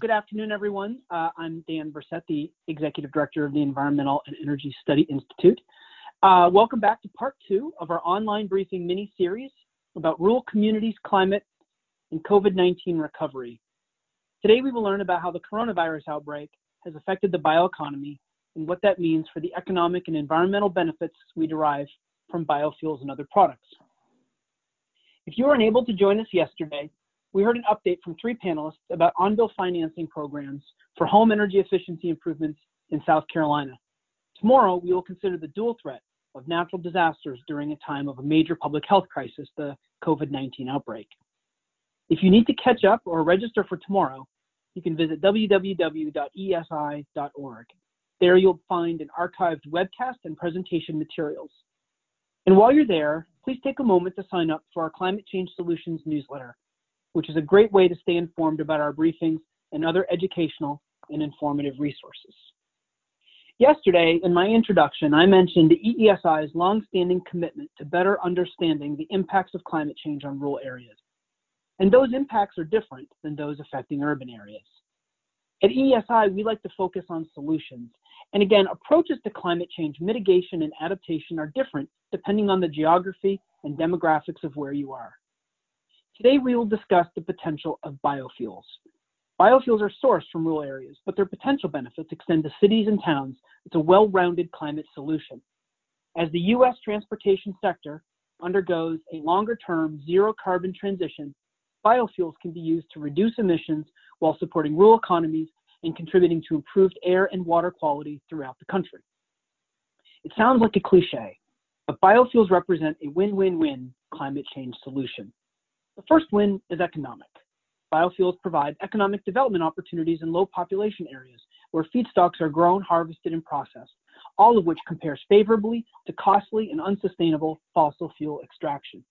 good afternoon, everyone. Uh, I'm Dan Bresette, the Executive Director of the Environmental and Energy Study Institute. Uh, welcome back to part two of our online briefing mini series about rural communities, climate, and COVID 19 recovery. Today, we will learn about how the coronavirus outbreak has affected the bioeconomy and what that means for the economic and environmental benefits we derive from biofuels and other products. If you were unable to join us yesterday, we heard an update from three panelists about on-bill financing programs for home energy efficiency improvements in South Carolina. Tomorrow, we will consider the dual threat of natural disasters during a time of a major public health crisis, the COVID-19 outbreak. If you need to catch up or register for tomorrow, you can visit www.eesi.org. There you'll find an archived webcast and presentation materials. And while you're there, please take a moment to sign up for our Climate Change Solutions newsletter which is a great way to stay informed about our briefings and other educational and informative resources. Yesterday, in my introduction, I mentioned EESI's longstanding commitment to better understanding the impacts of climate change on rural areas. And those impacts are different than those affecting urban areas. At EESI, we like to focus on solutions. And again, approaches to climate change mitigation and adaptation are different depending on the geography and demographics of where you are. Today we will discuss the potential of biofuels. Biofuels are sourced from rural areas, but their potential benefits extend to cities and towns. It's a well-rounded climate solution. As the U.S. transportation sector undergoes a longer-term zero carbon transition, biofuels can be used to reduce emissions while supporting rural economies and contributing to improved air and water quality throughout the country. It sounds like a cliche, but biofuels represent a win-win-win climate change solution. The first win is economic. Biofuels provide economic development opportunities in low population areas where feedstocks are grown, harvested, and processed, all of which compares favorably to costly and unsustainable fossil fuel extraction.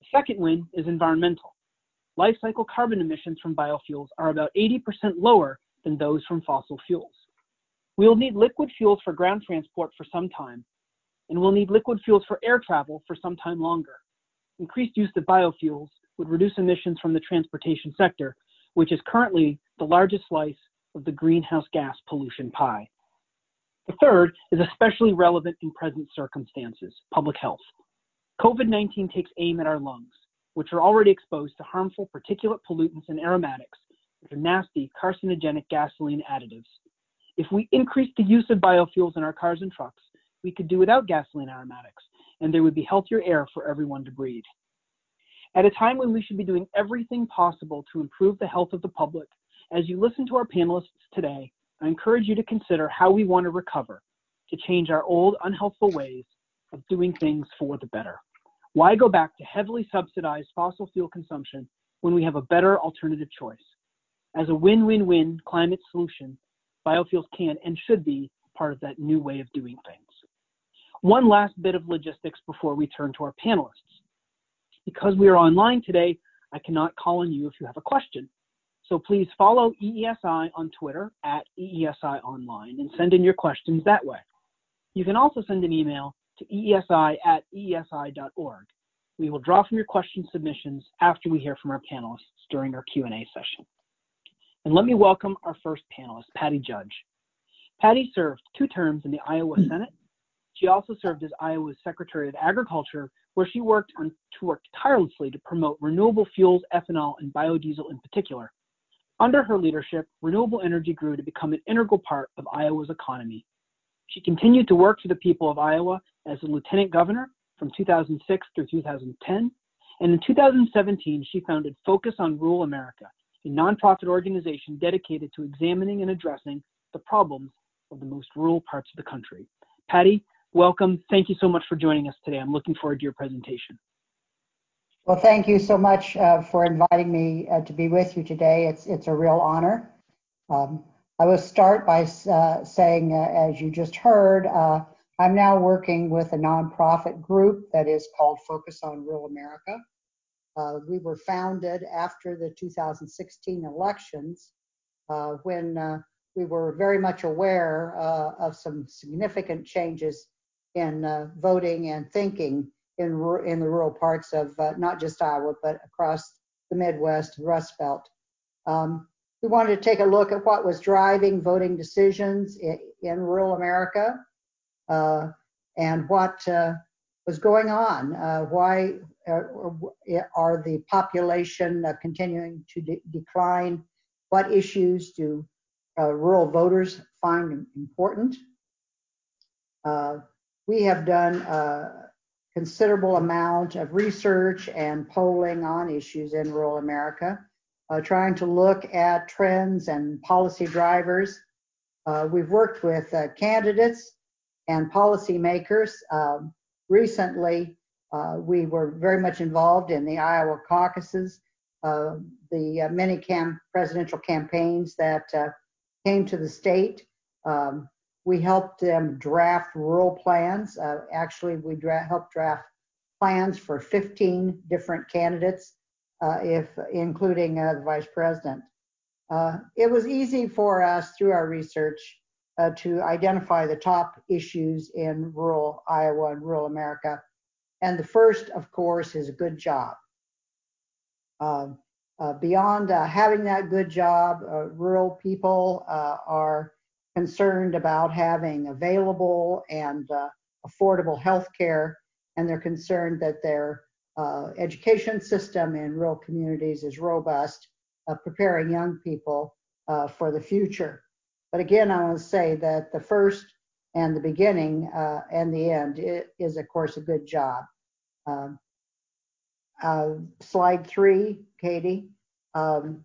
The second win is environmental. Life cycle carbon emissions from biofuels are about 80% lower than those from fossil fuels. We will need liquid fuels for ground transport for some time, and we'll need liquid fuels for air travel for some time longer increased use of biofuels would reduce emissions from the transportation sector, which is currently the largest slice of the greenhouse gas pollution pie. The third is especially relevant in present circumstances, public health. COVID-19 takes aim at our lungs, which are already exposed to harmful particulate pollutants and aromatics, which are nasty carcinogenic gasoline additives. If we increase the use of biofuels in our cars and trucks, we could do without gasoline aromatics, and there would be healthier air for everyone to breathe. At a time when we should be doing everything possible to improve the health of the public, as you listen to our panelists today, I encourage you to consider how we want to recover, to change our old, unhelpful ways of doing things for the better. Why go back to heavily subsidized fossil fuel consumption when we have a better alternative choice? As a win win win climate solution, biofuels can and should be part of that new way of doing things. One last bit of logistics before we turn to our panelists. Because we are online today, I cannot call on you if you have a question. So please follow EESI on Twitter at EESI Online and send in your questions that way. You can also send an email to eesi at eesi.org. We will draw from your question submissions after we hear from our panelists during our Q&A session. And let me welcome our first panelist, Patty Judge. Patty served two terms in the Iowa Senate she also served as Iowa's Secretary of Agriculture, where she worked on tirelessly to promote renewable fuels, ethanol, and biodiesel in particular. Under her leadership, renewable energy grew to become an integral part of Iowa's economy. She continued to work for the people of Iowa as a lieutenant governor from 2006 through 2010, and in 2017 she founded Focus on Rural America, a nonprofit organization dedicated to examining and addressing the problems of the most rural parts of the country. Patty, welcome. Thank you so much for joining us today. I'm looking forward to your presentation. Well, thank you so much uh, for inviting me uh, to be with you today. It's, it's a real honor. Um, I will start by uh, saying, uh, as you just heard, uh, I'm now working with a nonprofit group that is called Focus on Rural America. Uh, we were founded after the 2016 elections when we were very much aware of some significant changes in uh, voting and thinking in in the rural parts of uh, not just Iowa but across the Midwest Rust Belt. Um, we wanted to take a look at what was driving voting decisions in, in rural America uh, and what uh, was going on. Uh, why are the population continuing to de decline? What issues do rural voters find important? We have done a considerable amount of research and polling on issues in rural America, uh, trying to look at trends and policy drivers. Uh, we've worked with uh, candidates and policymakers. Um, recently, uh, we were very much involved in the Iowa caucuses, uh, the uh, many cam presidential campaigns that came to the state. Um, we helped them draft rural plans. Uh, actually, we dra helped draft plans for 15 different candidates, uh, if including uh, the vice president. Uh, it was easy for us through our research uh, to identify the top issues in rural Iowa and rural America. And the first, of course, is a good job. Um, uh, beyond having that good job, rural people are concerned about having available and uh, affordable health care, and they're concerned that their uh, education system in rural communities is robust, uh, preparing young people uh, for the future. But again, I want to say that the first and the beginning uh, and the end is, of course, a good job. Um, uh, slide three, Katie. Um,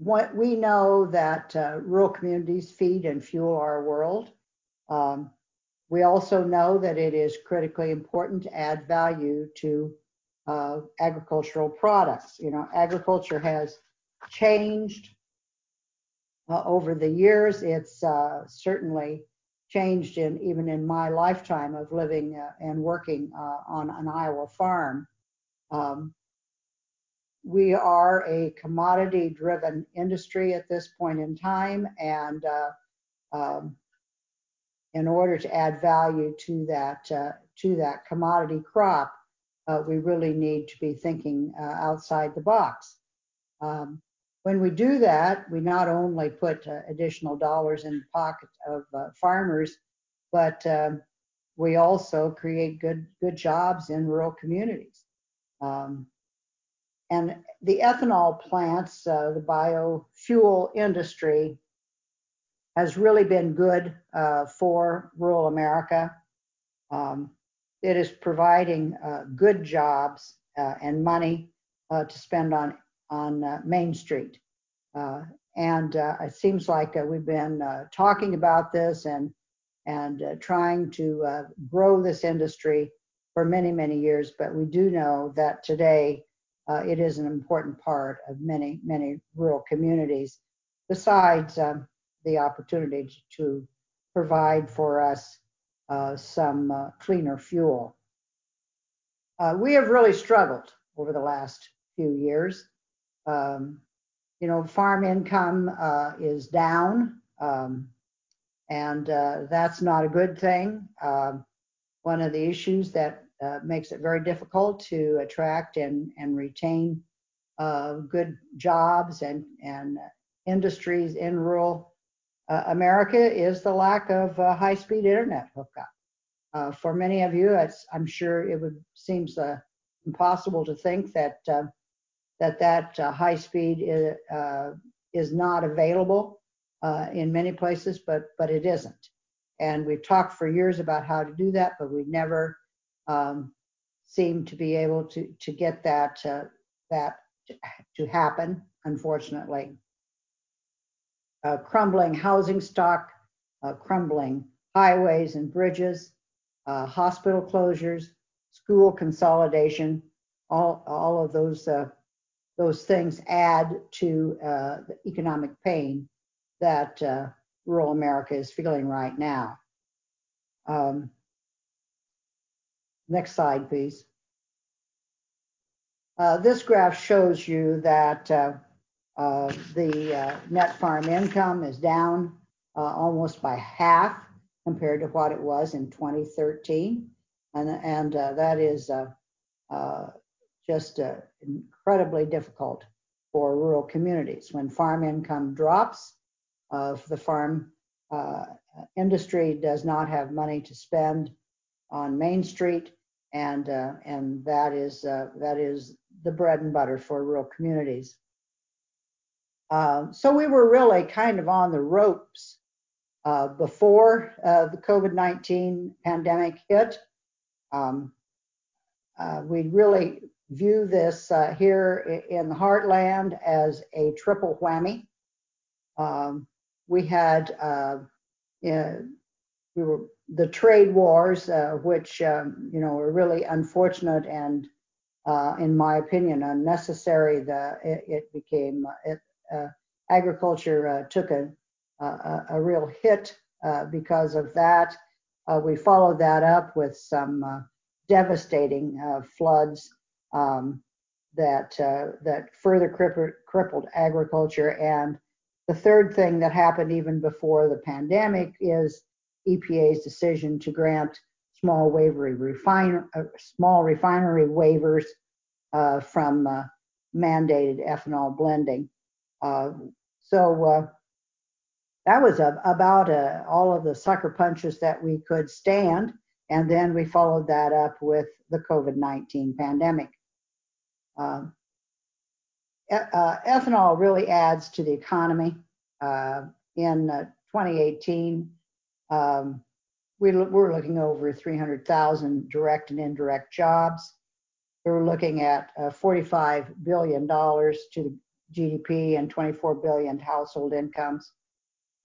what we know that uh, rural communities feed and fuel our world. Um, we also know that it is critically important to add value to uh, agricultural products. You know, agriculture has changed uh, over the years. It's uh, certainly changed in even in my lifetime of living uh, and working uh, on an Iowa farm. Um, we are a commodity driven industry at this point in time and uh, um, in order to add value to that uh, commodity crop uh, we really need to be thinking outside the box. Um, when we do that we not only put additional dollars in the pocket of farmers but um, we also create good jobs in rural communities and the ethanol plants, uh, the biofuel industry, has really been good uh, for rural America. Um, it is providing uh, good jobs uh, and money uh, to spend on on uh, Main Street. and it seems like we've been talking about this and and trying to grow this industry for many many years. But we do know that today uh, it is an important part of many, many rural communities, besides um, the opportunity to provide for us uh, some uh, cleaner fuel. Uh, we have really struggled over the last few years. Um, you know, farm income uh, is down, um, and uh, that's not a good thing. Um, one of the issues that uh, makes it very difficult to attract and, and retain uh, good jobs and, and industries in rural uh, America is the lack of uh, high-speed internet hookup. Uh, for many of you, I'm sure it would seems uh, impossible to think that that that high speed is, is not available in many places, but but it isn't. And we've talked for years about how to do that, but we never um, seem to be able to to get that uh, that to happen. Unfortunately, uh, crumbling housing stock, uh, crumbling highways and bridges, uh, hospital closures, school consolidation, all all of those uh, those things add to the economic pain that rural America is feeling right now. Um, Next slide, please. Uh, this graph shows you that uh, uh, the uh, net farm income is down uh, almost by half compared to what it was in 2013. And, and uh, that is just incredibly difficult for rural communities. When farm income drops, the farm industry does not have money to spend on Main Street, and uh, and that is uh, that is the bread and butter for rural communities. Uh, so we were really kind of on the ropes uh, before uh, the COVID-19 pandemic hit. Um, uh, we really view this here in the heartland as a triple whammy. Um, we had we were the trade wars, uh, which um, you know were really unfortunate and, uh, in my opinion, unnecessary. The it, it became it, uh, agriculture uh, took a, a, a real hit uh, because of that. Uh, we followed that up with some devastating floods um, that that further crippled, crippled agriculture. And the third thing that happened even before the pandemic is EPA's decision to grant small wavery refine, uh, small refinery waivers uh, from uh, mandated ethanol blending. Uh, so uh, that was a, about uh, all of the sucker punches that we could stand. And then we followed that up with the COVID 19 pandemic. Um, ethanol really adds to the economy. in 2018, um, we, we're looking over 300,000 direct and indirect jobs. We're looking at uh, $45 billion to the GDP and 24 billion household incomes.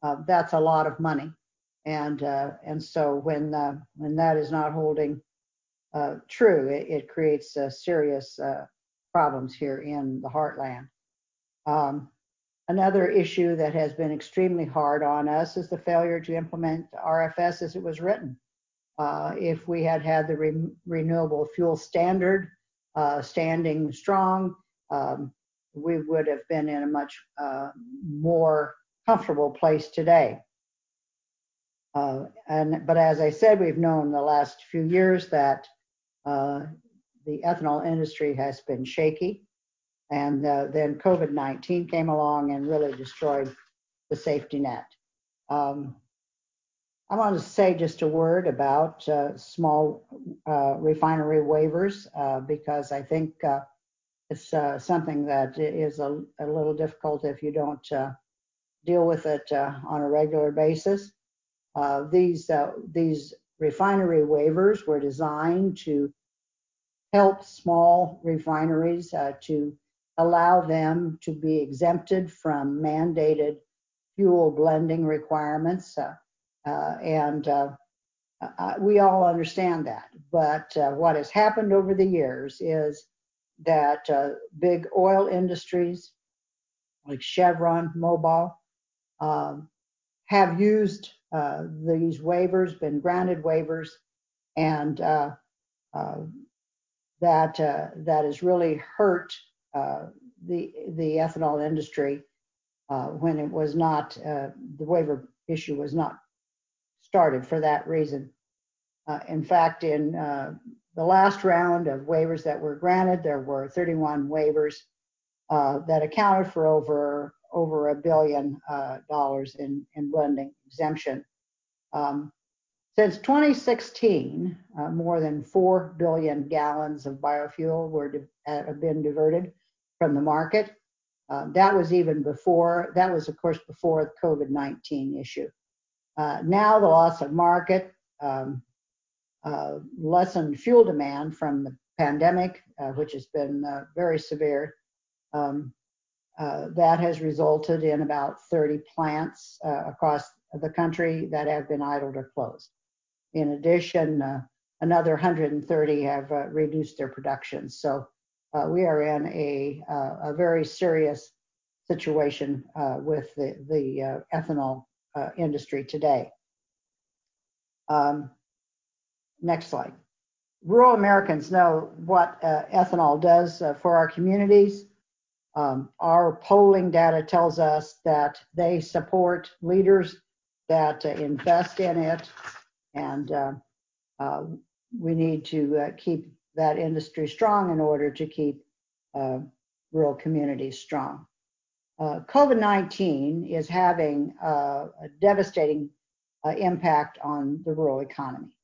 Uh, that's a lot of money, and uh, and so when uh, when that is not holding uh, true, it, it creates uh, serious problems here in the heartland. Um, Another issue that has been extremely hard on us is the failure to implement RFS as it was written. Uh, if we had had the re renewable fuel standard uh, standing strong, um, we would have been in a much uh, more comfortable place today. Uh, and but as I said, we've known the last few years that uh, the ethanol industry has been shaky. And uh, then COVID 19 came along and really destroyed the safety net. Um, I want to say just a word about uh, small uh, refinery waivers uh, because I think uh, it's uh, something that is a, a, little difficult if you don't deal with it on a regular basis. these these refinery waivers were designed to help small refineries to allow them to be exempted from mandated fuel blending requirements. Uh, uh, and uh, uh we all understand that. But uh, what has happened over the years is that uh, big oil industries like Chevron, Mobil, um, have used these waivers, been granted waivers, and that that has really hurt uh, the the ethanol industry uh, when it was not uh, the waiver issue was not started for that reason. in fact, in the last round of waivers that were granted, there were 31 waivers that accounted for over over a billion dollars in in blending exemption. Um, since 2016, uh, more than 4 billion gallons of biofuel were have been diverted from the market. Uh, that was even before, that was of course before the COVID-19 issue. Uh, now the loss of market, um, uh, lessened fuel demand from the pandemic, uh, which has been very severe, um, that has resulted in about 30 plants across the country that have been idled or closed. In addition, another 130 have reduced their production. So we are in a, uh, a very serious situation uh, with the, the uh, ethanol uh, industry today. Um, next slide. Rural Americans know what uh, ethanol does for our communities. Um, our polling data tells us that they support leaders that invest in it, and we need to keep that industry strong in order to keep uh, rural communities strong. Uh, COVID 19 is having uh, a devastating uh, impact on the rural economy.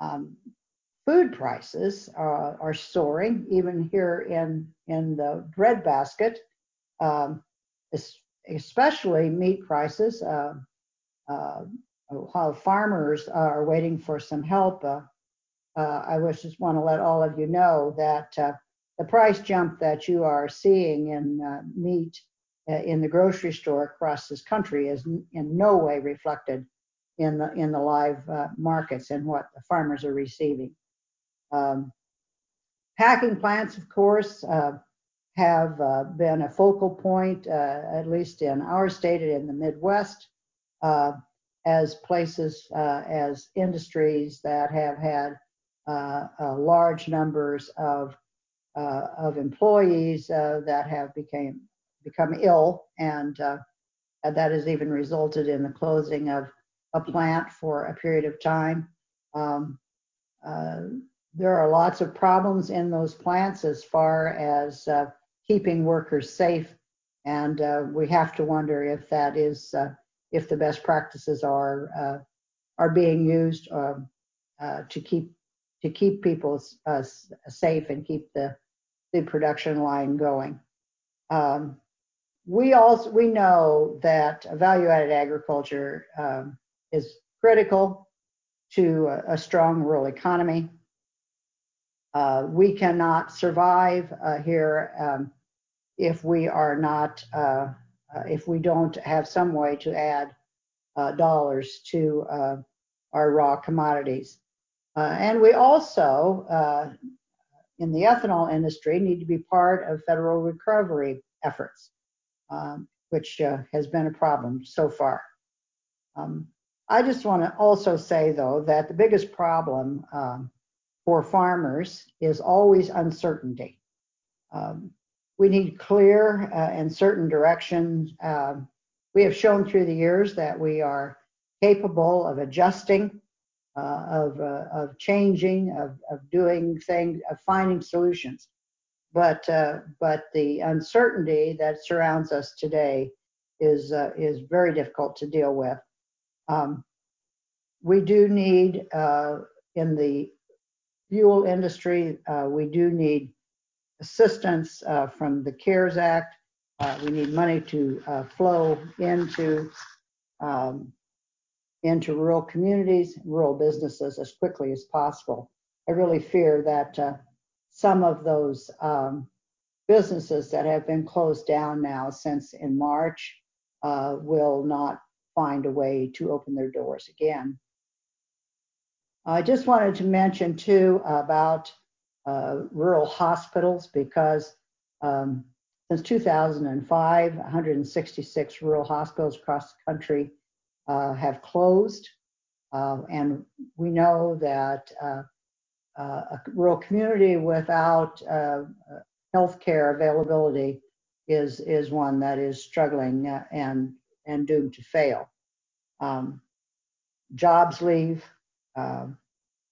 Um, food prices are soaring, even here in, in the breadbasket, um, especially meat prices. Uh, uh, while farmers are waiting for some help, uh, I just want to let all of you know that the price jump that you are seeing in meat in the grocery store across this country is in no way reflected in the in the live uh, markets and what the farmers are receiving. Um, packing plants, of course, uh, have uh, been a focal point, uh, at least in our state and in the Midwest, uh, as places, uh, as industries that have had large numbers of of employees that have became become ill, and that has even resulted in the closing of a plant for a period of time. Um, uh, there are lots of problems in those plants as far as uh, keeping workers safe, and uh, we have to wonder if that is uh, if the best practices are uh, are being used um, uh, to keep to keep people safe and keep the the production line going. Um, we also we know that value-added agriculture um, is critical to a, a strong rural economy. Uh, we cannot survive uh, here um, if we are not, uh, uh if we don't have some way to add uh, dollars to uh, our raw commodities. And we also, in the ethanol industry, need to be part of federal recovery efforts, um, which has been a problem so far. Um, I just want to also say, though, that the biggest problem um, for farmers is always uncertainty. Um, we need clear uh, and certain directions. Uh, we have shown through the years that we are capable of adjusting, uh, of, uh, of changing, of, of doing things, of finding solutions. But, uh, but the uncertainty that surrounds us today is, uh, is very difficult to deal with. Um, we do need, uh, in the fuel industry, uh, we do need assistance from the CARES Act. We need money to flow into um, into rural communities, rural businesses as quickly as possible. I really fear that uh, some of those um, businesses that have been closed down now since in March will not find a way to open their doors again. I just wanted to mention too about uh, rural hospitals because um, since 2005, 166 rural hospitals across the country uh, have closed. Uh, and we know that uh, uh, a rural community without uh, health care availability is, is one that is struggling and and doomed to fail. Um, jobs leave, uh,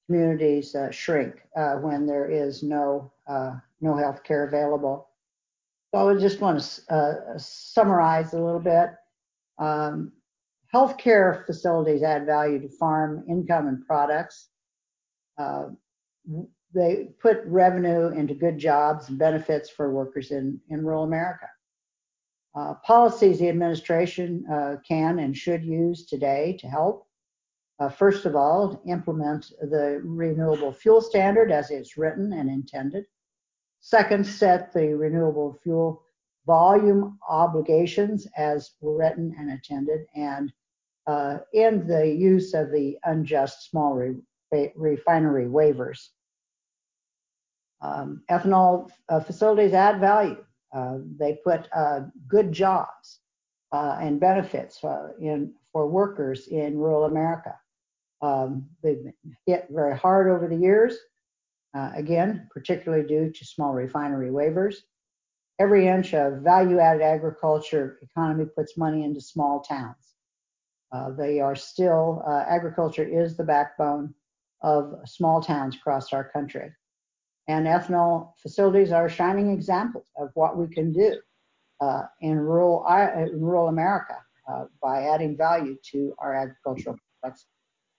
communities uh, shrink uh, when there is no uh, no health care available. So I just want to uh, summarize a little bit. Um, healthcare facilities add value to farm income and products. Uh, they put revenue into good jobs and benefits for workers in, in rural America. Uh, policies the administration uh, can and should use today to help. Uh, first of all, implement the renewable fuel standard as it's written and intended. Second, set the renewable fuel volume obligations as written and intended, and uh, end the use of the unjust small re refinery waivers. Um, ethanol uh, facilities add value. Uh, they put uh, good jobs uh, and benefits in for workers in rural America. Um, they've been hit very hard over the years, again, particularly due to small refinery waivers. Every inch of value-added agriculture economy puts money into small towns. Uh, they are still, uh, agriculture is the backbone of small towns across our country. And ethanol facilities are a shining examples of what we can do uh, in, rural, in rural America uh, by adding value to our agricultural products.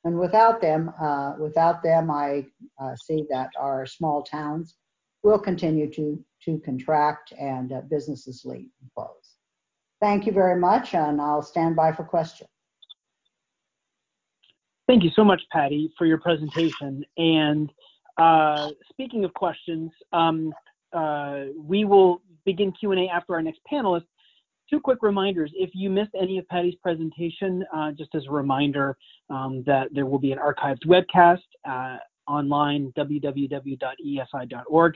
And without them, uh, without them, I uh, see that our small towns will continue to, to contract and uh, businesses leave and close. Thank you very much, and I'll stand by for questions. Thank you so much, Patty, for your presentation. And uh, speaking of questions, um, uh, we will begin Q&A after our next panelist. Two quick reminders. If you missed any of Patty's presentation, uh, just as a reminder um, that there will be an archived webcast uh, online, www.eesi.org.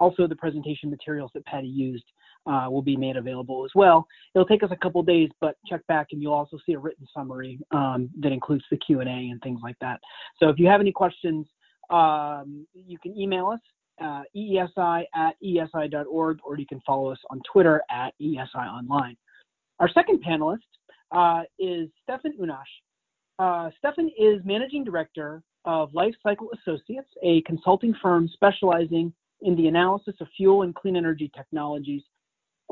Also, the presentation materials that Patty used uh, will be made available as well. It'll take us a couple days, but check back and you'll also see a written summary um, that includes the Q&A and things like that. So if you have any questions, um, you can email us uh, eesi at eesi.org, or you can follow us on Twitter at eesi online. Our second panelist uh, is Stefan Unnasch. Uh, Stefan is Managing Director of Life Cycle Associates, a consulting firm specializing in the analysis of fuel and clean energy technologies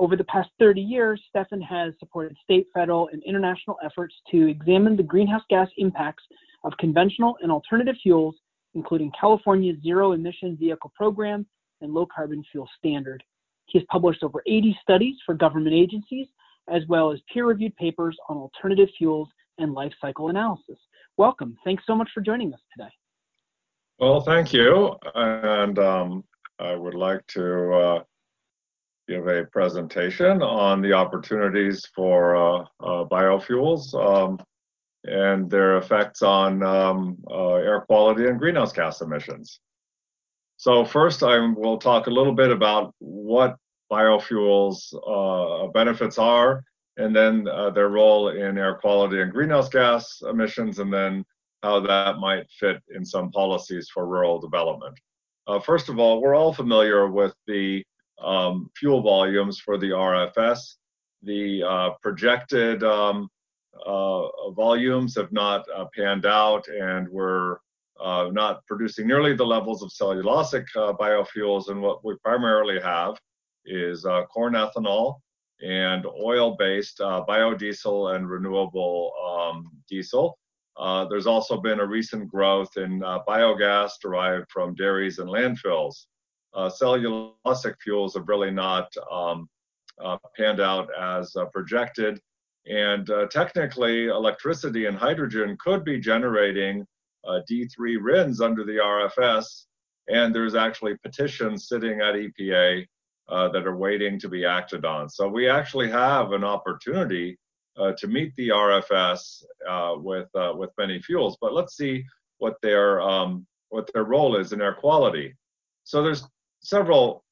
over the past 30 years, Stefan has supported state, federal, and international efforts to examine the greenhouse gas impacts of conventional and alternative fuels, including California's zero emission vehicle program and low carbon fuel standard. He has published over 80 studies for government agencies, as well as peer reviewed papers on alternative fuels and life cycle analysis. Welcome. Thanks so much for joining us today. Well, thank you. And um, I would like to uh, give a presentation on the opportunities for uh, uh, biofuels um, and their effects on um, uh, air quality and greenhouse gas emissions. So first I will talk a little bit about what biofuels uh, benefits are and then uh, their role in air quality and greenhouse gas emissions and then how that might fit in some policies for rural development. Uh, first of all, we're all familiar with the um, fuel volumes for the RFS. The uh, projected um, uh, volumes have not uh, panned out, and we're uh, not producing nearly the levels of cellulosic biofuels. And what we primarily have is corn ethanol and oil-based biodiesel and renewable um, diesel. there's also been a recent growth in biogas derived from dairies and landfills uh, cellulosic fuels have really not um, uh, panned out as uh, projected. And uh, technically, electricity and hydrogen could be generating uh, D3 RINs under the RFS. And there's actually petitions sitting at EPA uh, that are waiting to be acted on. So we actually have an opportunity to meet the RFS with with many fuels. But let's see what their um, what their role is in air quality. So there's several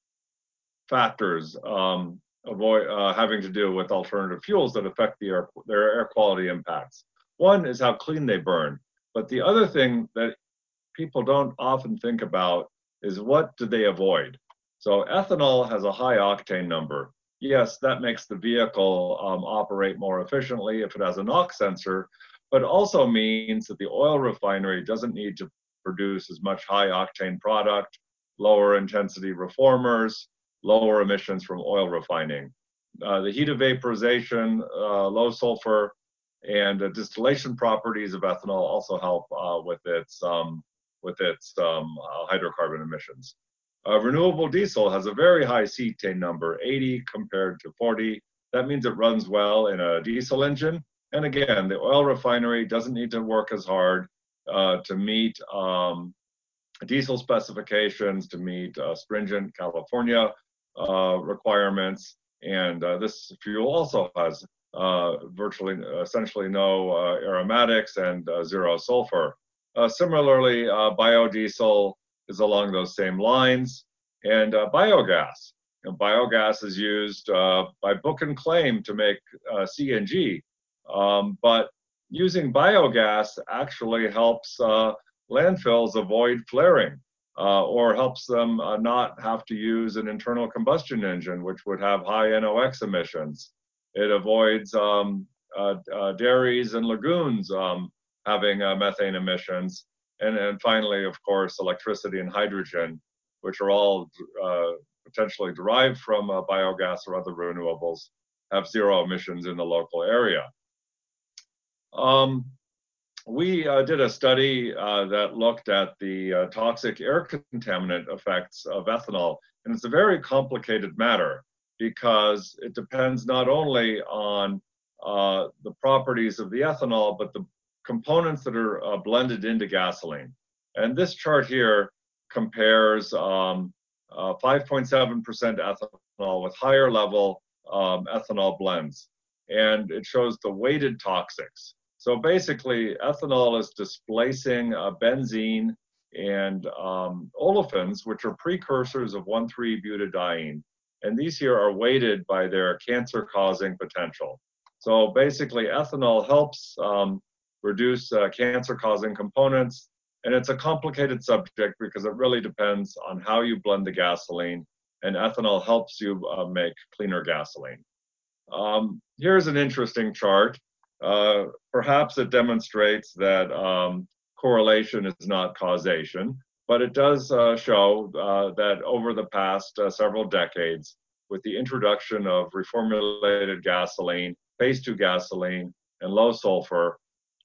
factors um, avoid uh, having to do with alternative fuels that affect the air, their air quality impacts. One is how clean they burn, but the other thing that people don't often think about is what do they avoid. So ethanol has a high octane number. Yes, that makes the vehicle um, operate more efficiently if it has a NOx sensor, but also means that the oil refinery doesn't need to produce as much high octane product lower intensity reformers, lower emissions from oil refining. Uh, the heat of vaporization, uh, low sulfur, and uh, distillation properties of ethanol also help uh, with its um, with its um, uh, hydrocarbon emissions. Uh, renewable diesel has a very high cetane number, 80 compared to 40. That means it runs well in a diesel engine. And again, the oil refinery doesn't need to work as hard to meet um, diesel specifications to meet uh, stringent California uh, requirements. And uh, this fuel also has virtually, essentially no aromatics and zero sulfur. similarly, biodiesel is along those same lines. And biogas. And biogas is used uh, by book and claim to make uh, CNG. Um, but using biogas actually helps uh, landfills avoid flaring uh, or helps them uh, not have to use an internal combustion engine, which would have high NOx emissions. It avoids um, uh, uh dairies and lagoons um, having uh, methane emissions. And, finally, of course, electricity and hydrogen which are all uh, potentially derived from uh, biogas or other renewables, have zero emissions in the local area. Um, we uh, did a study uh, that looked at the uh, toxic air contaminant effects of ethanol, and it's a very complicated matter because it depends not only on uh, the properties of the ethanol, but the components that are uh, blended into gasoline. And this chart here compares 5.7% um, uh, ethanol with higher level um, ethanol blends. And it shows the weighted toxics. So basically, ethanol is displacing uh, benzene and um, olefins, which are precursors of 1,3-butadiene. And these here are weighted by their cancer-causing potential. So basically, ethanol helps um, reduce uh, cancer-causing components, and it's a complicated subject because it really depends on how you blend the gasoline, and ethanol helps you uh, make cleaner gasoline. Um, here's an interesting chart. Uh, perhaps it demonstrates that um, correlation is not causation, but it does uh, show uh, that over the past uh, several decades, with the introduction of reformulated gasoline, phase two gasoline, and low sulfur,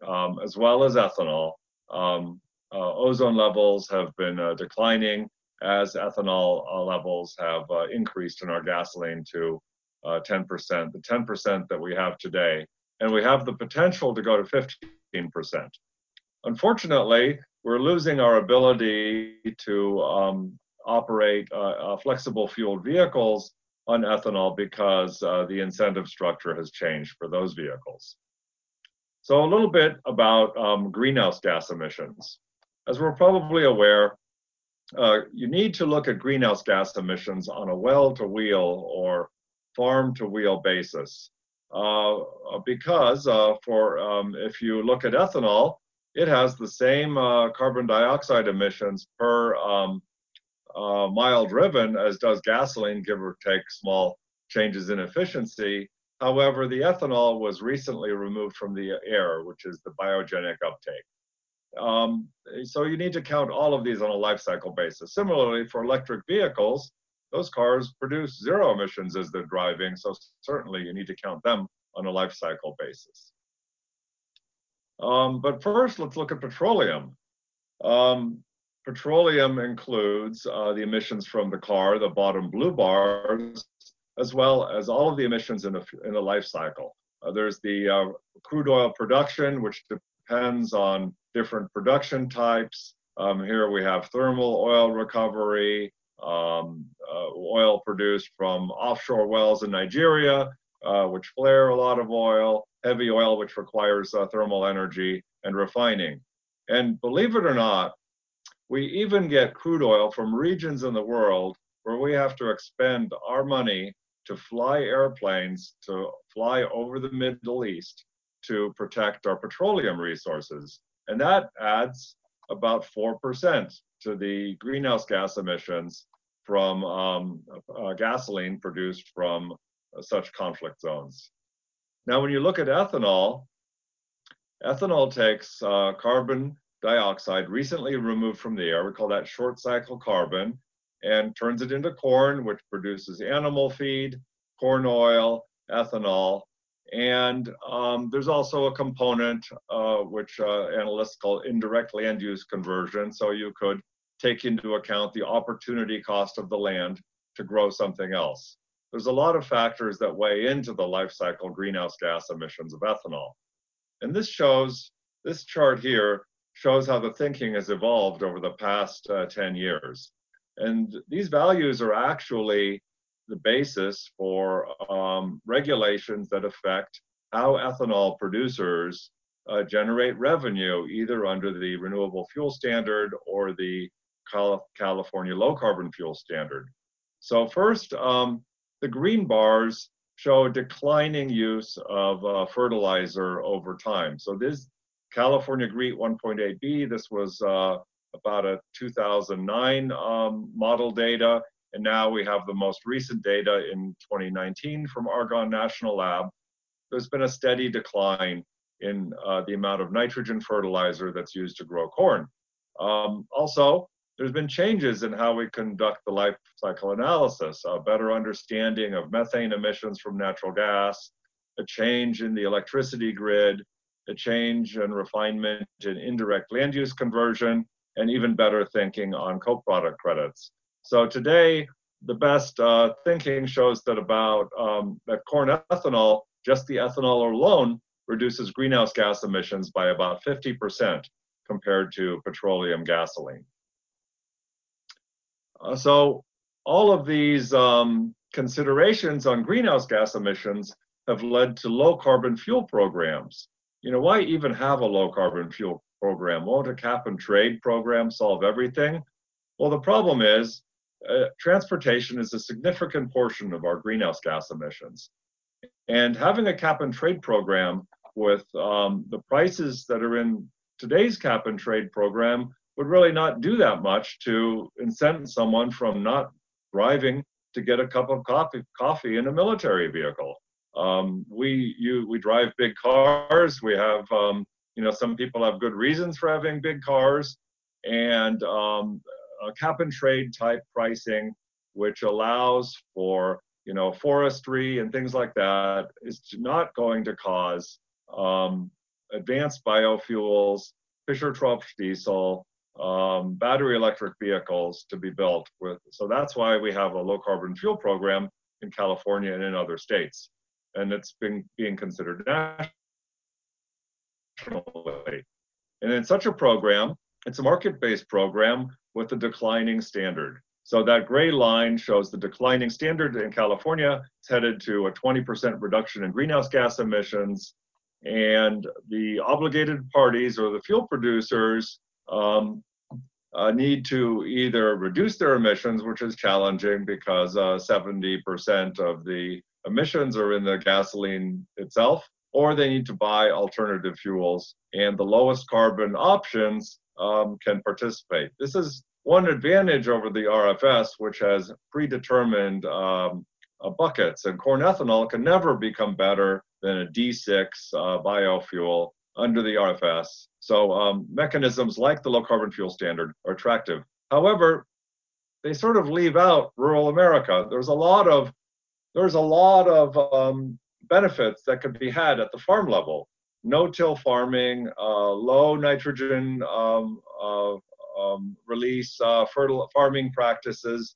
um, as well as ethanol, um, uh, ozone levels have been uh, declining as ethanol uh, levels have increased in our gasoline to 10%, the 10% that we have today. And we have the potential to go to 15%. Unfortunately, we're losing our ability to um, operate uh, uh, flexible fueled vehicles on ethanol because uh, the incentive structure has changed for those vehicles. So a little bit about um, greenhouse gas emissions. As we're probably aware, uh, you need to look at greenhouse gas emissions on a well-to-wheel or farm-to-wheel basis. Uh, because uh, for um, if you look at ethanol, it has the same uh, carbon dioxide emissions per um, uh, mile driven as does gasoline, give or take small changes in efficiency. However, the ethanol was recently removed from the air, which is the biogenic uptake. Um, so you need to count all of these on a life cycle basis. Similarly, for electric vehicles, those cars produce zero emissions as they're driving, so certainly you need to count them on a life cycle basis. Um, but first, let's look at petroleum. Um, petroleum includes uh, the emissions from the car, the bottom blue bars, as well as all of the emissions in the, in a life cycle. Uh, there's the uh, crude oil production, which depends on different production types. Um, here we have thermal oil recovery, um, uh, oil produced from offshore wells in Nigeria, uh, which flare a lot of oil, heavy oil, which requires uh, thermal energy, and refining. And believe it or not, we even get crude oil from regions in the world where we have to expend our money to fly airplanes to fly over the Middle East to protect our petroleum resources. And that adds about 4% to the greenhouse gas emissions from um, uh, gasoline produced from uh, such conflict zones. Now, when you look at ethanol, ethanol takes uh, carbon dioxide recently removed from the air, we call that short cycle carbon, and turns it into corn, which produces animal feed, corn oil, ethanol, and um, there's also a component uh, which uh, analysts call indirect land use conversion. So you could take into account the opportunity cost of the land to grow something else. There's a lot of factors that weigh into the life cycle greenhouse gas emissions of ethanol. And this shows, this chart here shows how the thinking has evolved over the past uh, 10 years. And these values are actually the basis for um, regulations that affect how ethanol producers uh, generate revenue, either under the renewable fuel standard or the California low carbon fuel standard. So first, um, the green bars show declining use of uh, fertilizer over time. So this California GREET 1.8b, this was uh, about a 2009 um, model data. And now we have the most recent data in 2019 from Argonne National Lab. There's been a steady decline in uh, the amount of nitrogen fertilizer that's used to grow corn. Um, also, there's been changes in how we conduct the life cycle analysis, a better understanding of methane emissions from natural gas, a change in the electricity grid, a change and refinement in indirect land use conversion, and even better thinking on co-product credits. So today, the best uh, thinking shows that about um, that corn ethanol, just the ethanol alone, reduces greenhouse gas emissions by about 50% compared to petroleum gasoline. Uh, so all of these um, considerations on greenhouse gas emissions have led to low carbon fuel programs. You know, why even have a low carbon fuel program? Won't a cap and trade program solve everything? Well, the problem is uh, transportation is a significant portion of our greenhouse gas emissions. And having a cap and trade program with um, the prices that are in today's cap and trade program would really not do that much to incent someone from not driving to get a cup of coffee, coffee in a military vehicle. Um, we you we drive big cars. We have um, you know some people have good reasons for having big cars, and um, cap and trade type pricing, which allows for you know forestry and things like that, is not going to cause um, advanced biofuels, Fischer-Tropsch diesel, um, battery electric vehicles to be built with. So that's why we have a low carbon fuel program in California and in other states. And it's been being considered nationally. And in such a program, it's a market-based program with a declining standard. So that gray line shows the declining standard in California. It's headed to a 20% reduction in greenhouse gas emissions. And the obligated parties or the fuel producers um, uh, need to either reduce their emissions, which is challenging because uh, 70% of the emissions are in the gasoline itself, or they need to buy alternative fuels. And the lowest carbon options um, can participate. This is one advantage over the RFS, which has predetermined um, uh, buckets, and corn ethanol can never become better than a D6 uh, biofuel under the RFS. So um, mechanisms like the low carbon fuel standard are attractive. However, they sort of leave out rural America. There's a lot of there's a lot of um, benefits that could be had at the farm level. No-till farming, uh, low nitrogen um, uh, um, release, uh, fertile farming practices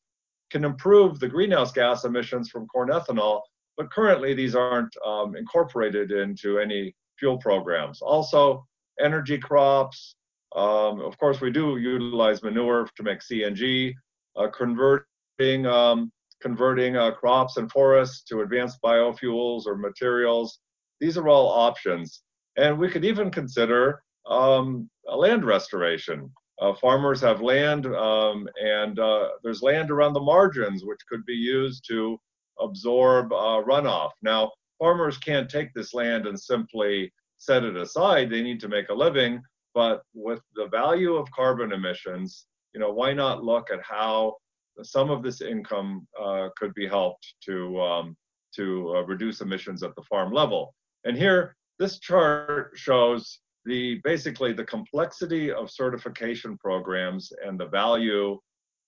can improve the greenhouse gas emissions from corn ethanol. But currently, these aren't um, incorporated into any fuel programs. Also, energy crops. Um, of course, we do utilize manure to make CNG, uh, converting um, converting uh, crops and forests to advanced biofuels or materials. These are all options, and we could even consider um, land restoration. Uh, farmers have land, um, and uh, there's land around the margins which could be used to absorb uh, runoff. Now, farmers can't take this land and simply set it aside. They need to make a living. But with the value of carbon emissions, you know, why not look at how some of this income uh, could be helped to um, to uh, reduce emissions at the farm level? And here, this chart shows the basically the complexity of certification programs and the value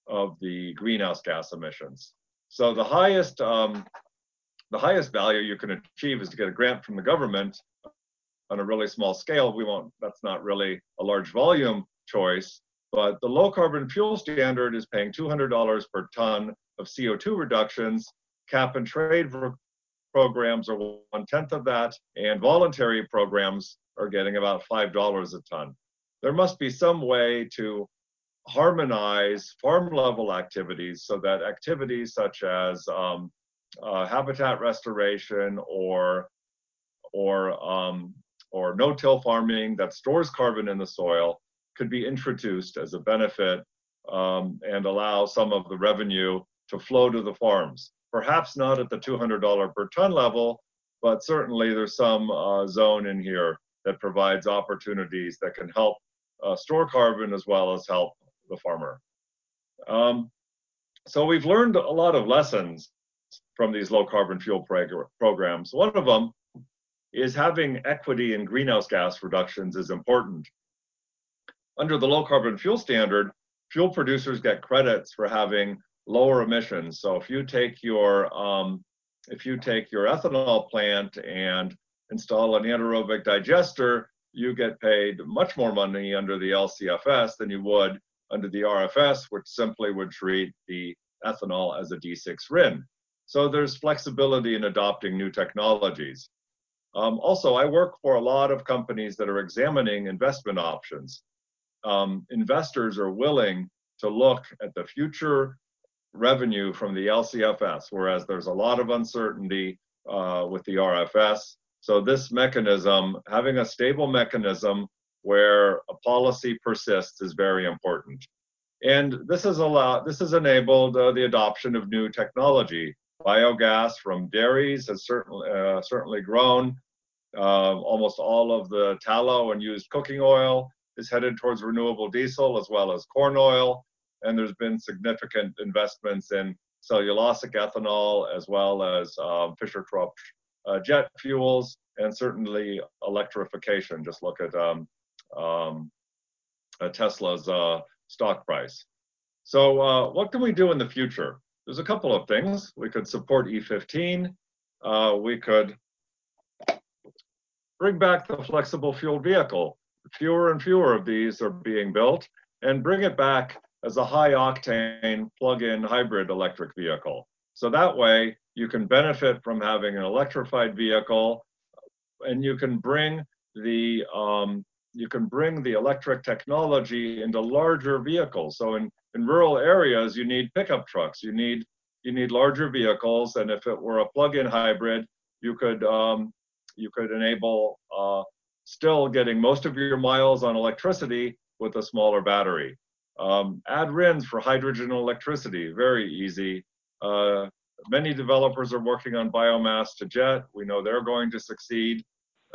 of the greenhouse gas emissions. So the highest um, the highest value you can achieve is to get a grant from the government on a really small scale. We won't, that's not really a large volume choice, but the low carbon fuel standard is paying $200 per ton of CO2 reductions. Cap and trade programs are one tenth of that, and voluntary programs are getting about $5 a ton. There must be some way to harmonize farm level activities so that activities such as um, uh, habitat restoration or or um, or no-till farming that stores carbon in the soil could be introduced as a benefit um, and allow some of the revenue to flow to the farms. Perhaps not at the $200 per ton level, but certainly there's some uh, zone in here that provides opportunities that can help uh, store carbon as well as help the farmer. Um, so we've learned a lot of lessons from these low carbon fuel prog programs. One of them is having equity in greenhouse gas reductions is important. Under the low carbon fuel standard, fuel producers get credits for having lower emissions. So if you take your um, if you take your ethanol plant and install an anaerobic digester, you get paid much more money under the LCFS than you would under the RFS, which simply would treat the ethanol as a D6 RIN. So there's flexibility in adopting new technologies. Um, also, I work for a lot of companies that are examining investment options. Um, investors are willing to look at the future revenue from the LCFS, whereas there's a lot of uncertainty uh, with the RFS. So this mechanism, having a stable mechanism where a policy persists is very important. And this has allowed, this has enabled uh, the adoption of new technology. Biogas from dairies has certainly uh, certainly grown. Uh, almost all of the tallow and used cooking oil is headed towards renewable diesel as well as corn oil. And there's been significant investments in cellulosic ethanol as well as um, Fischer-Tropsch uh, jet fuels and certainly electrification. Just look at um, um, uh, Tesla's uh, stock price. So uh, what can we do in the future? There's a couple of things. We could support E15. Uh, we could bring back the flexible fuel vehicle. Fewer and fewer of these are being built and bring it back as a high octane plug-in hybrid electric vehicle. So that way you can benefit from having an electrified vehicle and you can bring the um, you can bring the electric technology into larger vehicles. So in, in rural areas, you need pickup trucks, you need you need larger vehicles, and if it were a plug-in hybrid, you could um, you could enable uh, still getting most of your miles on electricity with a smaller battery. Um, add RINs for hydrogen and electricity, very easy. Uh, many developers are working on biomass to jet. We know they're going to succeed.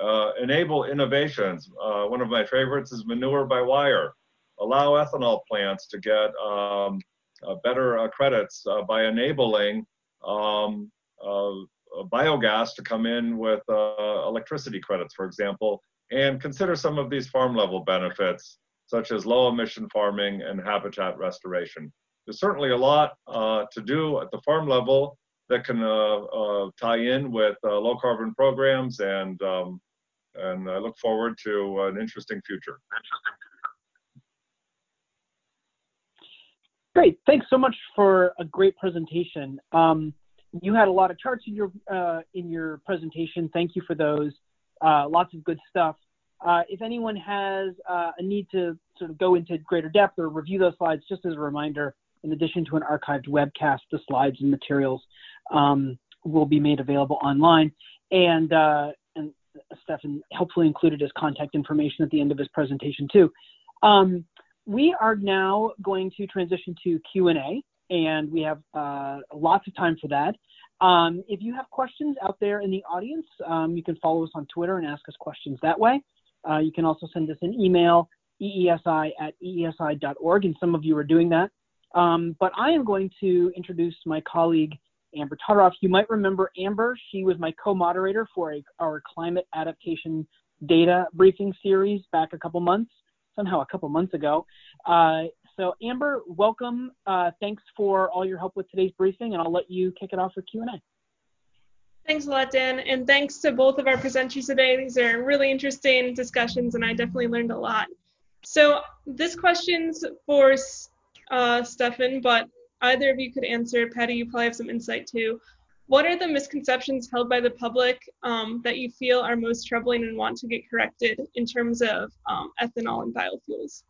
Uh, enable innovations. Uh, one of my favorites is manure by wire. Allow ethanol plants to get um, uh, better uh, credits uh, by enabling um, biogas to come in with electricity credits, for example, and consider some of these farm level benefits, such as low emission farming and habitat restoration. There's certainly a lot to do at the farm level that can uh, uh, tie in with uh, low carbon programs and um, and I look forward to an interesting future. Great, thanks so much for a great presentation. Um, you had a lot of charts in your uh, in your presentation. Thank you for those. Uh, lots of good stuff. Uh, if anyone has uh, a need to sort of go into greater depth or review those slides, just as a reminder, in addition to an archived webcast, the slides and materials um, will be made available online. And uh, Stefan helpfully included his contact information at the end of his presentation too. Um, we are now going to transition to Q&A, and we have uh, lots of time for that. Um, if you have questions out there in the audience, um, you can follow us on Twitter and ask us questions that way. Uh, you can also send us an email, eesi at eesi.org, and some of you are doing that. Um, but I am going to introduce my colleague, Amber Todoroff. You might remember Amber. She was my co-moderator for a, our climate adaptation data briefing series back a couple months, somehow a couple months ago. Uh, so Amber, welcome. Uh, thanks for all your help with today's briefing, and I'll let you kick it off for Q&A. Thanks a lot, Dan, and thanks to both of our presenters today. These are really interesting discussions, and I definitely learned a lot. So this question's for uh, Stefan, but either of you could answer. Patty, you probably have some insight too. What are the misconceptions held by the public um, that you feel are most troubling and want to get corrected in terms of um, ethanol and biofuels?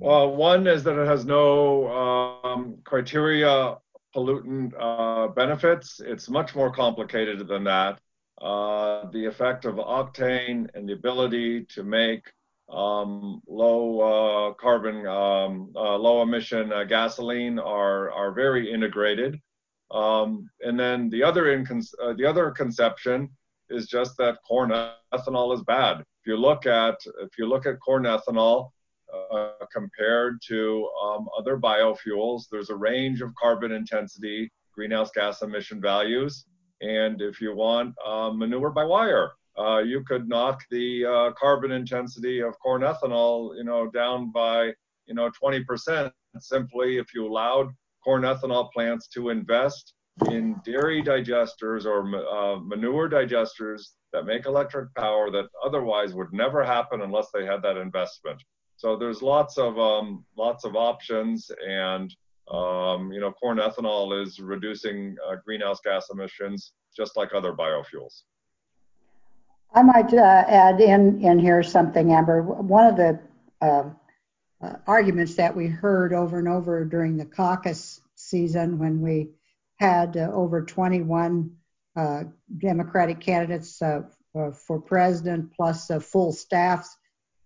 Well, one is that it has no um, criteria pollutant uh, benefits. It's much more complicated than that. Uh, the effect of octane and the ability to make um, low uh, carbon, um, uh, low emission uh, gasoline are are very integrated. Um, and then the other uh, the other conception is just that corn ethanol is bad. If you look at if you look at corn ethanol uh, compared to um, other biofuels, there's a range of carbon intensity, greenhouse gas emission values. And if you want um, manure by wire, uh, you could knock the uh, carbon intensity of corn ethanol, you know, down by, you know, 20% simply if you allowed corn ethanol plants to invest in dairy digesters or uh, manure digesters that make electric power that otherwise would never happen unless they had that investment. So there's lots of um, lots of options, and um, you know, corn ethanol is reducing uh, greenhouse gas emissions just like other biofuels. I might uh, add in in here something, Amber. One of the uh, uh, arguments that we heard over and over during the caucus season when we had uh, over 21 uh, Democratic candidates uh, for president plus full staffs,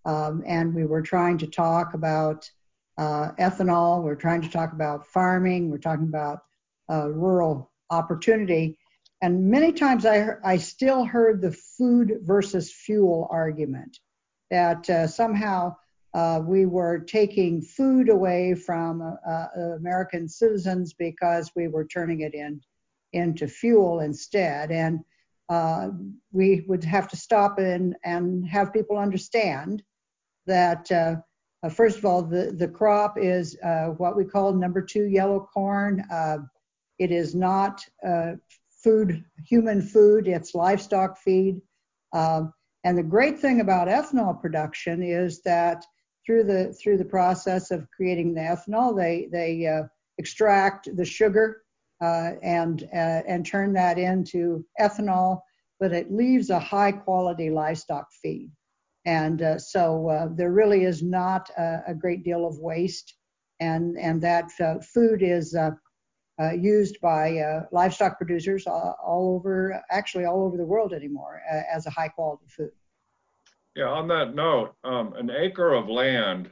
um, and we were trying to talk about ethanol. We're trying to talk about farming. We're talking about rural opportunity. And many times I, I still heard the food versus fuel argument that uh, somehow uh, we were taking food away from uh, uh, American citizens because we were turning it in into fuel instead. And uh, we would have to stop and, and have people understand that, uh, first of all, the, the crop is what we call number two yellow corn. it is not food, human food, it's livestock feed. Um, and the great thing about ethanol production is that through the through the process of creating the ethanol, they they uh, extract the sugar uh, and uh, and turn that into ethanol, but it leaves a high quality livestock feed. And uh, so uh, there really is not a, a, great deal of waste, and and that uh, food is uh, used by uh, livestock producers all, all, over, actually all over the world anymore, uh, as a high quality food. Yeah, on that note, um, an acre of land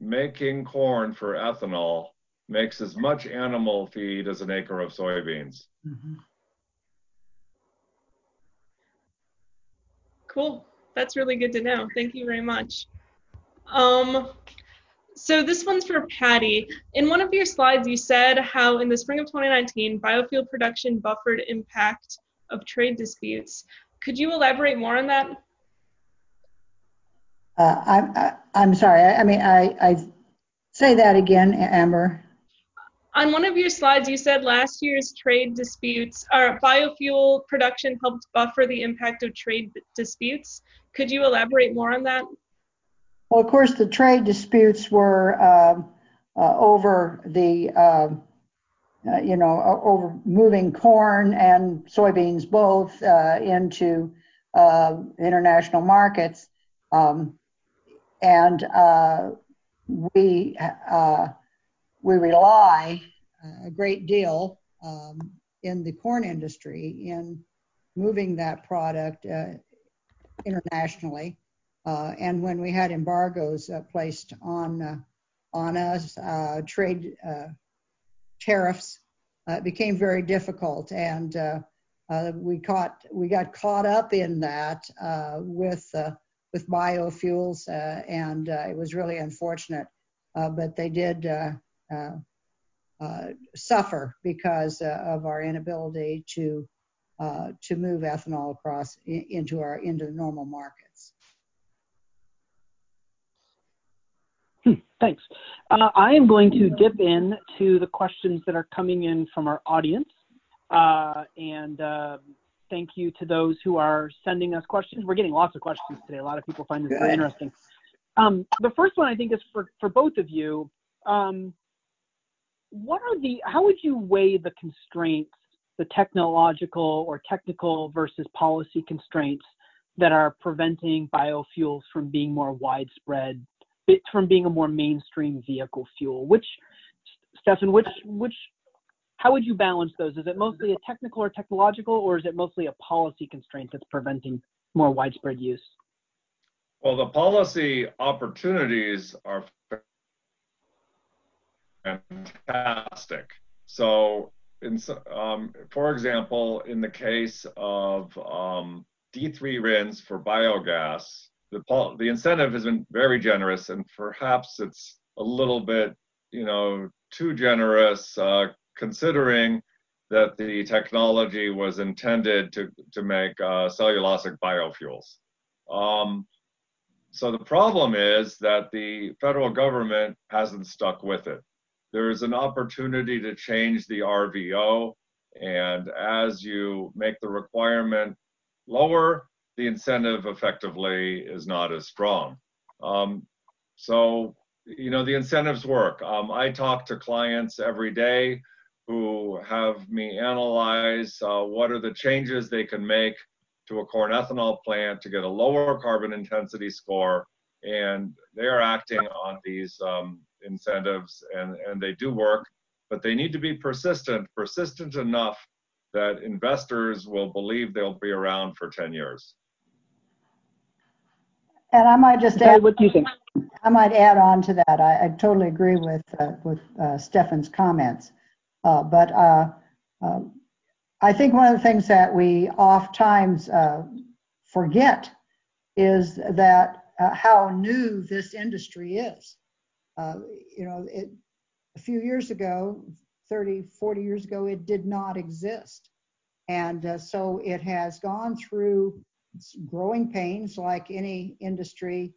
making corn for ethanol makes as much animal feed as an acre of soybeans. Mm-hmm. Cool. That's really good to know. Thank you very much. Um, so this one's for Patty. In one of your slides, you said how in the spring of 2019, biofuel production buffered impact of trade disputes. Could you elaborate more on that? Uh, I'm, I'm sorry. I, I mean, I, I say that again, Amber. On one of your slides, you said last year's trade disputes, or biofuel production helped buffer the impact of trade disputes. Could you elaborate more on that? Well, of course, the trade disputes were um, uh, over the, um, uh, you know, over moving corn and soybeans both uh, into uh, international markets. Um, and uh, we, uh, we rely uh, a great deal um, in the corn industry in moving that product uh, internationally. Uh, and when we had embargoes uh, placed on uh, on us, uh, trade tariffs, became very difficult, and we caught we got caught up in that with with biofuels, and it was really unfortunate. but they did uh, suffer because uh, of our inability to uh, to move ethanol across into our into the normal markets. Hmm, thanks. Uh, I am going to dip in to the questions that are coming in from our audience. Uh, and uh, thank you to those who are sending us questions. We're getting lots of questions today. A lot of people find this very interesting. Um, the first one I think is for, for both of you. What are the, how would you weigh the constraints, the technological or technical versus policy constraints that are preventing biofuels from being more widespread from being a more mainstream vehicle fuel. Which, Stefan, which which how would you balance those? Is it mostly a technical or technological, or is it mostly a policy constraint that's preventing more widespread use? Well, the policy opportunities are fantastic. So, in, um, for example, in the case of um, D3 RINs for biogas, the the incentive has been very generous, and perhaps it's a little bit, you know, too generous, uh, considering that the technology was intended to, to make uh, cellulosic biofuels. Um, so the problem is that the federal government hasn't stuck with it. There is an opportunity to change the RVO, and as you make the requirement lower, the incentive effectively is not as strong. Um, so, you know, the incentives work. Um, I talk to clients every day who have me analyze uh, what are the changes they can make to a corn ethanol plant to get a lower carbon intensity score. And they are acting on these um, incentives and, and they do work, but they need to be persistent, persistent enough that investors will believe they'll be around for 10 years. And I might just add, what do you think? I might add on to that. I, I totally agree with uh, with uh, Stefan's comments. Uh, but uh, um, I think one of the things that we oft times uh, forget is that uh, how new this industry is. Uh, you know, it, a few years ago, 30, 40 years ago, it did not exist. And uh, so it has gone through growing pains like any industry,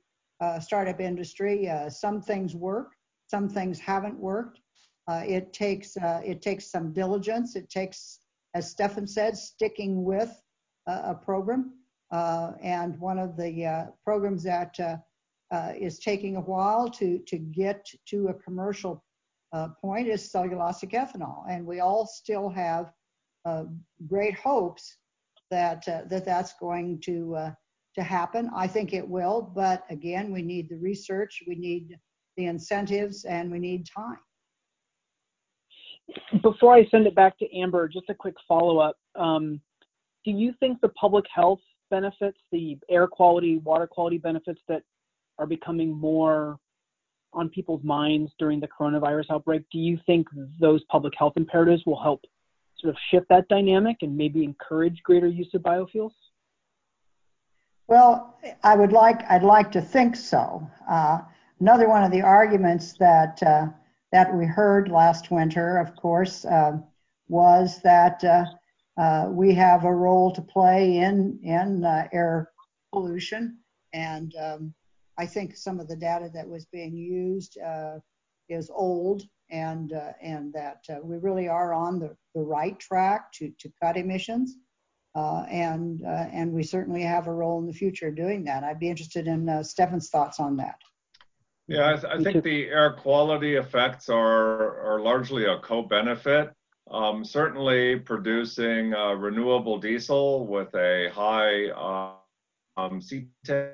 startup industry. some things work, some things haven't worked. Uh, it takes uh, it takes some diligence. It takes, as Stefan said, sticking with a program. Uh, and one of the uh, programs that uh, Uh, is taking a while to to get to a commercial uh, point is cellulosic ethanol, and we all still have uh, great hopes that that that's going to to happen. I think it will, but again, we need the research, we need the incentives, and we need time before I send it back to Amber, just a quick follow up. Um, do you think the public health benefits, the air quality, water quality benefits that are becoming more on people's minds during the coronavirus outbreak, do you think those public health imperatives will help sort of shift that dynamic and maybe encourage greater use of biofuels? Well, I would like I'd like to think so. Uh, another one of the arguments that uh, that we heard last winter, of course, uh, was that uh, uh, we have a role to play in in uh, air pollution, and um, I think some of the data that was being used uh, is old, and uh, and that we really are on the, the right track to to cut emissions. and and we certainly have a role in the future doing that. I'd be interested in Stefan's thoughts on that. Yeah, I, th- I think the air quality effects are, are largely a co-benefit. Um, certainly producing uh, renewable diesel with a high uh, um, cetane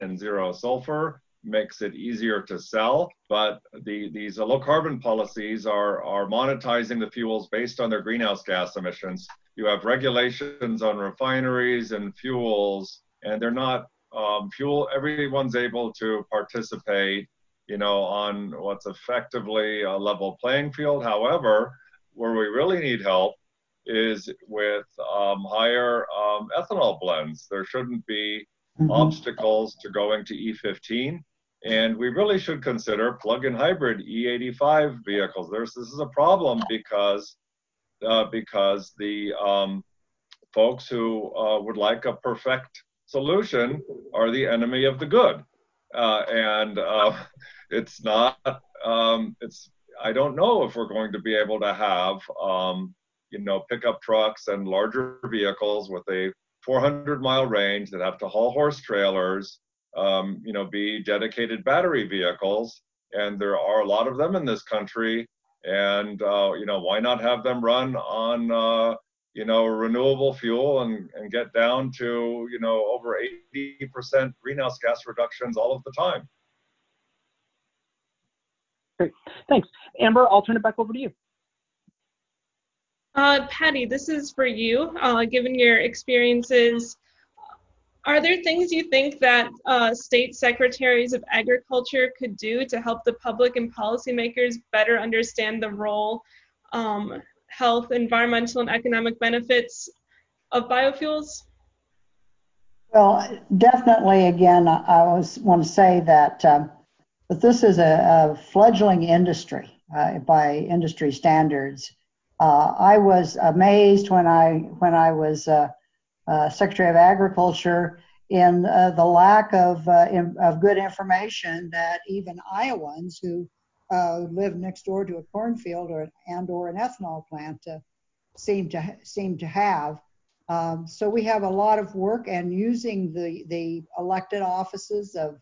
and zero sulfur makes it easier to sell. But the, these low carbon policies are, are monetizing the fuels based on their greenhouse gas emissions. You have regulations on refineries and fuels, and they're not um, fuel, everyone's able to participate, you know, on what's effectively a level playing field. However, where we really need help is with um, higher um, ethanol blends. There shouldn't be mm-hmm. obstacles to going to E15. And we really should consider plug-in hybrid E85 vehicles. There's, this is a problem because uh, because the um, folks who uh, would like a perfect solution are the enemy of the good. Uh, and uh, it's not, um, it's, I don't know if we're going to be able to have, um, you know, pickup trucks and larger vehicles with a 400 mile range that have to haul horse trailers, um, you know, be dedicated battery vehicles. And there are a lot of them in this country. And, uh, you know, why not have them run on, uh, you know, renewable fuel and, and get down to, you know, over 80% greenhouse gas reductions all of the time. Great, thanks. Amber, I'll turn it back over to you. Uh, Patty, this is for you. Uh, given your experiences, are there things you think that uh, state secretaries of agriculture could do to help the public and policymakers better understand the role um, health, environmental, and economic benefits of biofuels? Well, definitely. Again, I always want to say that um, that this is a, a fledgling industry uh, by industry standards, Uh, I was amazed when I when I was uh, uh, Secretary of Agriculture in uh, the lack of uh, in, of good information that even Iowans who uh, live next door to a cornfield or and or an ethanol plant seem to seem to have. Um, so we have a lot of work and using the the elected offices of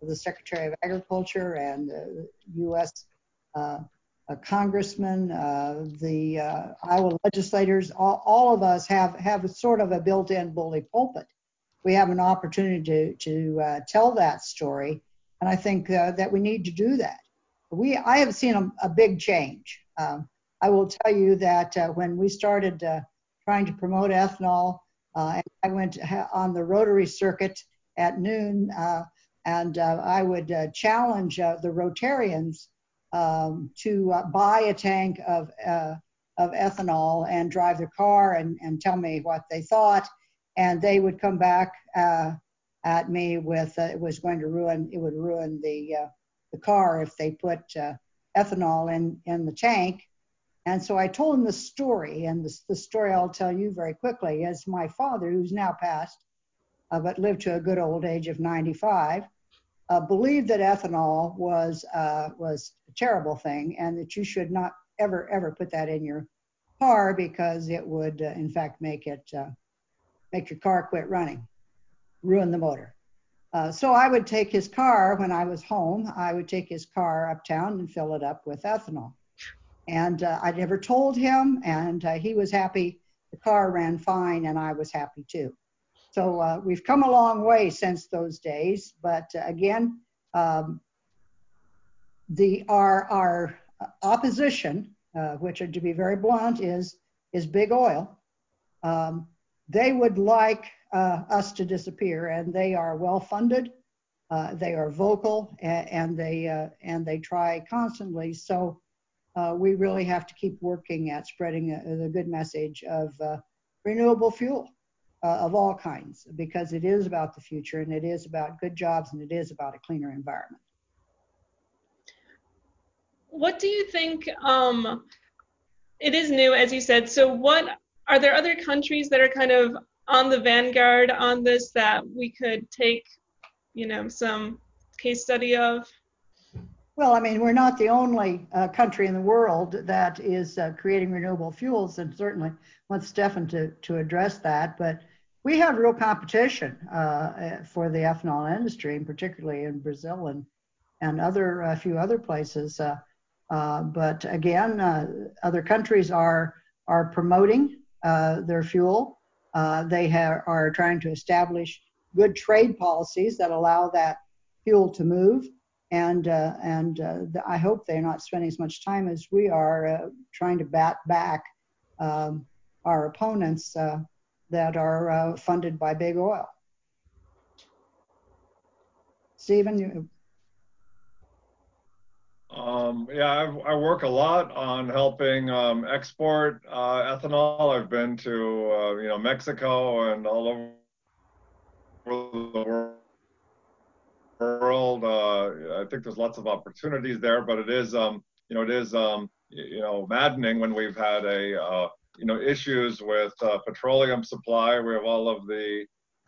the Secretary of Agriculture and the U.S. Uh, congressman, uh, the uh, Iowa legislators, all, all, of us have have sort of a built-in bully pulpit. We have an opportunity to to uh, tell that story, and I think uh, that we need to do that. We I have seen a, a big change. Um, I will tell you that uh, when we started trying to promote ethanol, I went on the Rotary circuit at noon and uh, I would uh, challenge uh, the Rotarians um, to uh, buy a tank of uh, of ethanol and drive their car and, and tell me what they thought, and they would come back uh, at me with it was going to ruin it would ruin the the car if they put ethanol in in the tank. And so I told him the story, and the, story I'll tell you very quickly is my father, who's now passed, uh, but lived to a good old age of 95, uh, believed that ethanol was uh, was a terrible thing and that you should not ever ever put that in your car because it would uh, in fact make it uh, make your car quit running, ruin the motor. Uh, so I would take his car when I was home. I would take his car uptown and fill it up with ethanol. And uh, I never told him, and he was happy. The car ran fine, and I was happy too. So uh, we've come a long way since those days, but uh, again, um, the our our opposition, uh, which to be very blunt is is big oil. Um, they would like uh, us to disappear, and they are well funded. Uh, they are vocal, and, and they uh, and they try constantly. So we really have to keep working at spreading the good message of renewable fuel uh, of all kinds because it is about the future and it is about good jobs and it is about a cleaner environment. What do you think? Um, it is new, as you said. So, what are there other countries that are kind of on the vanguard on this that we could take, you know, some case study of? Well, I mean, we're not the only uh, country in the world that is uh, creating renewable fuels, and certainly want Stefan to, to address that. But we have real competition uh, for the ethanol industry, and particularly in Brazil and and other a few other places. Uh, uh, but again, uh, other countries are are promoting their fuel. they have, are trying to establish good trade policies that allow that fuel to move and uh, and uh, I hope they're not spending as much time as we are uh, trying to bat back um, our opponents uh, that are uh, funded by big oil. Stephen, you. Um, yeah, I've, i work a lot on helping um, export ethanol. I've been to you know Mexico and all over the world world. Uh, I think there's lots of opportunities there, but it is, um, you know, it is, um, you know, maddening when we've had a, uh, you know, issues with uh, petroleum supply. We have all of the,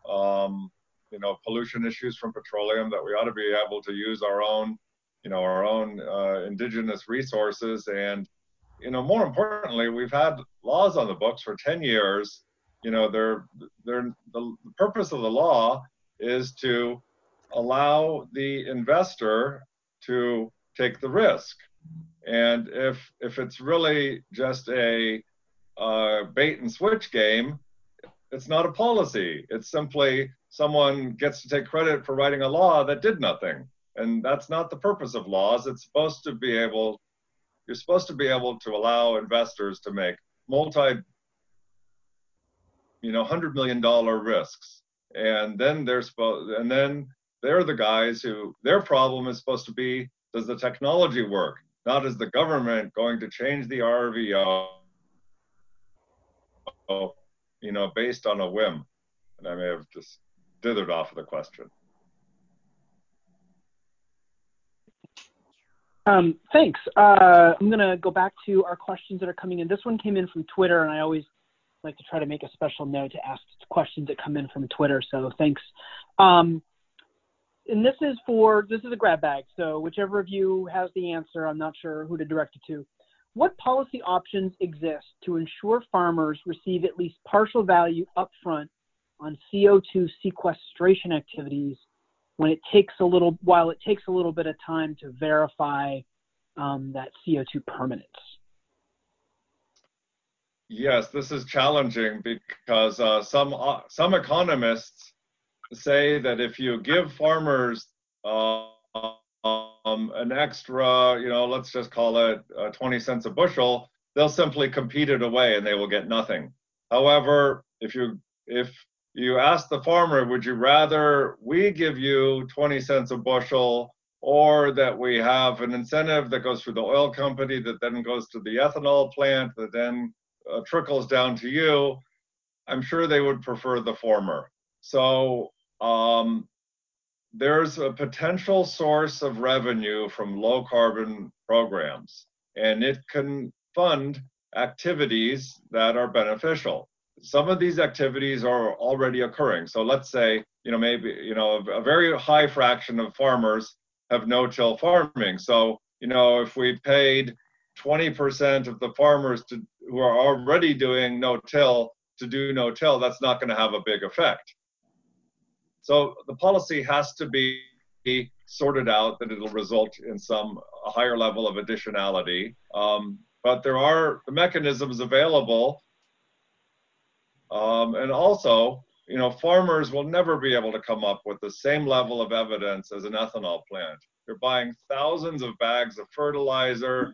um, you know, pollution issues from petroleum that we ought to be able to use our own, you know, our own uh, indigenous resources. And, you know, more importantly, we've had laws on the books for 10 years. You know, they're, they're, the purpose of the law is to allow the investor to take the risk. And if if it's really just a uh, bait and switch game, it's not a policy. It's simply someone gets to take credit for writing a law that did nothing. And that's not the purpose of laws. It's supposed to be able, you're supposed to be able to allow investors to make multi, you know, hundred million dollar risks. And then they're supposed, and then they're the guys who their problem is supposed to be does the technology work? Not is the government going to change the RVO, you know, based on a whim. And I may have just dithered off of the question. Um, thanks. Uh, I'm going to go back to our questions that are coming in. This one came in from Twitter, and I always like to try to make a special note to ask questions that come in from Twitter. So thanks. Um, and this is for this is a grab bag. So whichever of you has the answer, I'm not sure who to direct it to. What policy options exist to ensure farmers receive at least partial value upfront on CO2 sequestration activities when it takes a little while it takes a little bit of time to verify um, that CO2 permanence? Yes, this is challenging because uh, some uh, some economists say that if you give farmers uh, um, an extra, you know, let's just call it uh, 20 cents a bushel, they'll simply compete it away and they will get nothing. However, if you if you ask the farmer, would you rather we give you 20 cents a bushel or that we have an incentive that goes through the oil company that then goes to the ethanol plant that then uh, trickles down to you, I'm sure they would prefer the former. So um, there's a potential source of revenue from low carbon programs, and it can fund activities that are beneficial. Some of these activities are already occurring. So let's say, you know, maybe, you know, a very high fraction of farmers have no-till farming. So, you know, if we paid 20% of the farmers to, who are already doing no-till to do no-till, that's not going to have a big effect. So the policy has to be sorted out that it'll result in some higher level of additionality. Um, but there are the mechanisms available. Um, and also, you know, farmers will never be able to come up with the same level of evidence as an ethanol plant. You're buying thousands of bags of fertilizer,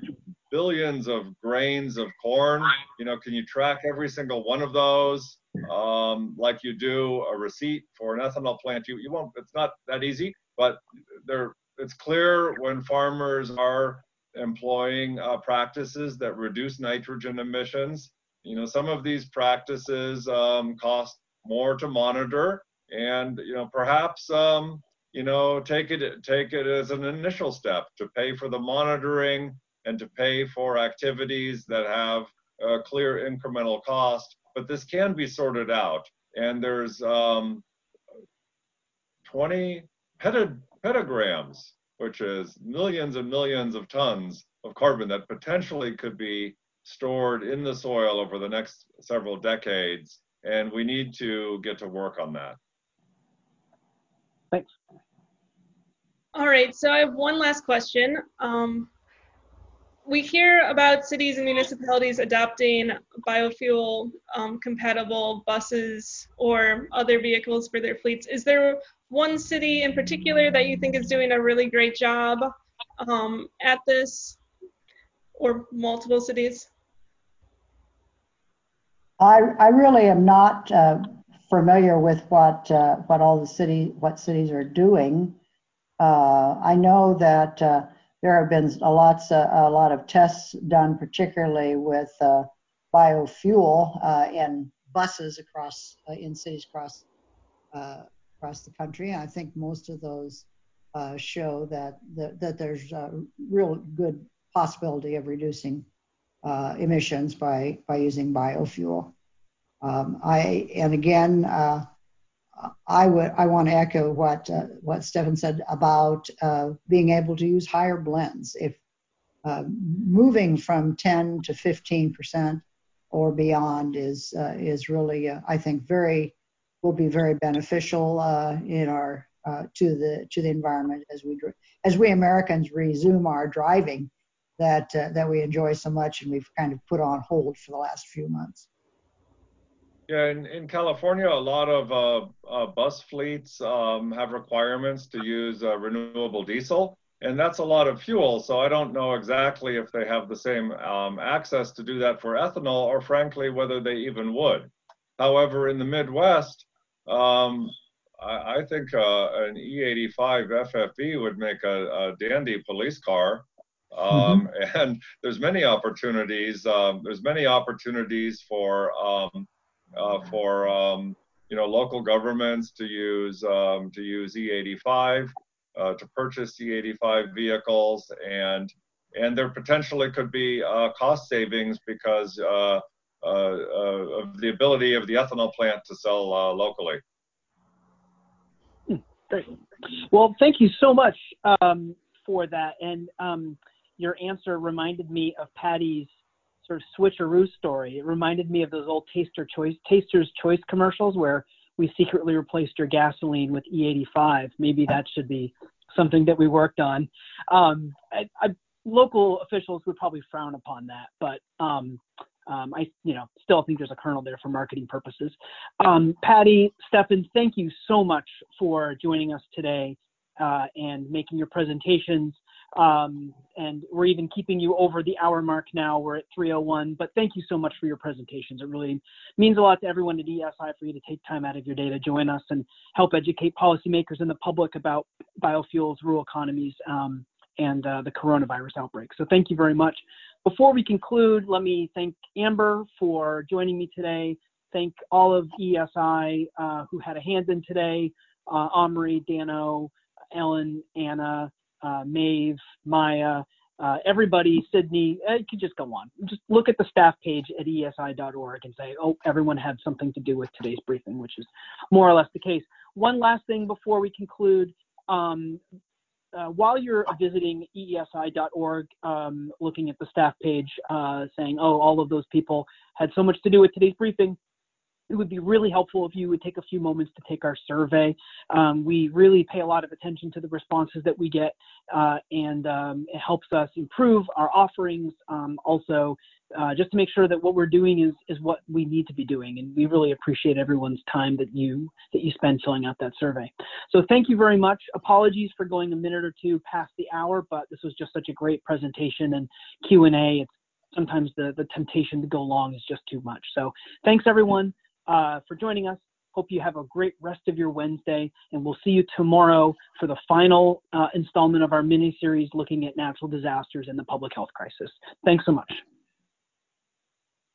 billions of grains of corn. You know, can you track every single one of those? um, like you do a receipt for an ethanol plant. You, you won't, it's not that easy, but there, it's clear when farmers are employing uh, practices that reduce nitrogen emissions. You know, some of these practices um, cost more to monitor and, you know, perhaps, um, you know, take it, take it as an initial step to pay for the monitoring and to pay for activities that have a clear incremental cost but this can be sorted out. And there's um, 20 peta, petagrams, which is millions and millions of tons of carbon that potentially could be stored in the soil over the next several decades. And we need to get to work on that. All right, so I have one last question. Um, we hear about cities and municipalities adopting biofuel um, compatible buses or other vehicles for their fleets. Is there one city in particular that you think is doing a really great job um, at this or multiple cities? I, I really am not uh, familiar with what uh, what all the city what cities are doing. Uh, I know that uh, there have been a lots uh, a lot of tests done, particularly with uh, biofuel uh, in buses across in cities across across the country. I think most of those show that, that that there's a real good possibility of reducing emissions by by using biofuel. Um, I and again I would I want to echo what uh, what Stefan said about uh, being able to use higher blends. If uh, moving from 10 to 15 percent or beyond is uh, is really uh, I think very will be very beneficial uh, in our to the to the environment as we as we Americans resume our driving that that we enjoy so much and we've kind of put on hold for the last few months. Yeah, in, in California, a lot of uh, uh, bus fleets um, have requirements to use uh, renewable diesel, and that's a lot of fuel. So I don't know exactly if they have the same um, access to do that for ethanol, or frankly, whether they even would. However, in the Midwest, um, I, I, think uh, an E85 FFV would make a, a dandy police car. Um, mm-hmm. And there's many opportunities. Um, there's many opportunities for um, for um, you know local governments to use um, to use E85 uh, to purchase E85 vehicles and and there potentially could be uh, cost savings because uh, uh, uh, of the ability of the ethanol plant to sell uh, locally. Great. Well, thank you so much um, for that. And um, your answer reminded me of Patty's sort of switcheroo story. It reminded me of those old taster choice, taster's choice commercials where we secretly replaced your gasoline with E85. Maybe that should be something that we worked on. Um, I, I, local officials would probably frown upon that, but um, um, I, you know, still think there's a kernel there for marketing purposes. Um, Patty, Stefan, thank you so much for joining us today uh, and making your presentations. Um, and we're even keeping you over the hour mark now. We're at 301, but thank you so much for your presentations. It really means a lot to everyone at EESI for you to take time out of your day to join us and help educate policymakers and the public about biofuels, rural economies, um, and uh, the coronavirus outbreak. So thank you very much. Before we conclude, let me thank Amber for joining me today. Thank all of EESI uh, who had a hand in today, uh, Omri, Dano, Ellen, Anna, uh, Maeve, Maya, uh, everybody, Sydney, uh, you could just go on. Just look at the staff page at eesi.org and say, oh, everyone had something to do with today's briefing, which is more or less the case. One last thing before we conclude. Um, uh, while you're visiting eesi.org, um, looking at the staff page, uh, saying, oh, all of those people had so much to do with today's briefing, it would be really helpful if you would take a few moments to take our survey. Um, we really pay a lot of attention to the responses that we get, uh, and um, it helps us improve our offerings. Um, also, uh, just to make sure that what we're doing is is what we need to be doing, and we really appreciate everyone's time that you that you spend filling out that survey. So thank you very much. Apologies for going a minute or two past the hour, but this was just such a great presentation and Q and A. It's sometimes the the temptation to go long is just too much. So thanks everyone uh, for joining us. Hope you have a great rest of your Wednesday, and we'll see you tomorrow for the final uh, installment of our mini series looking at natural disasters and the public health crisis. Thanks so much.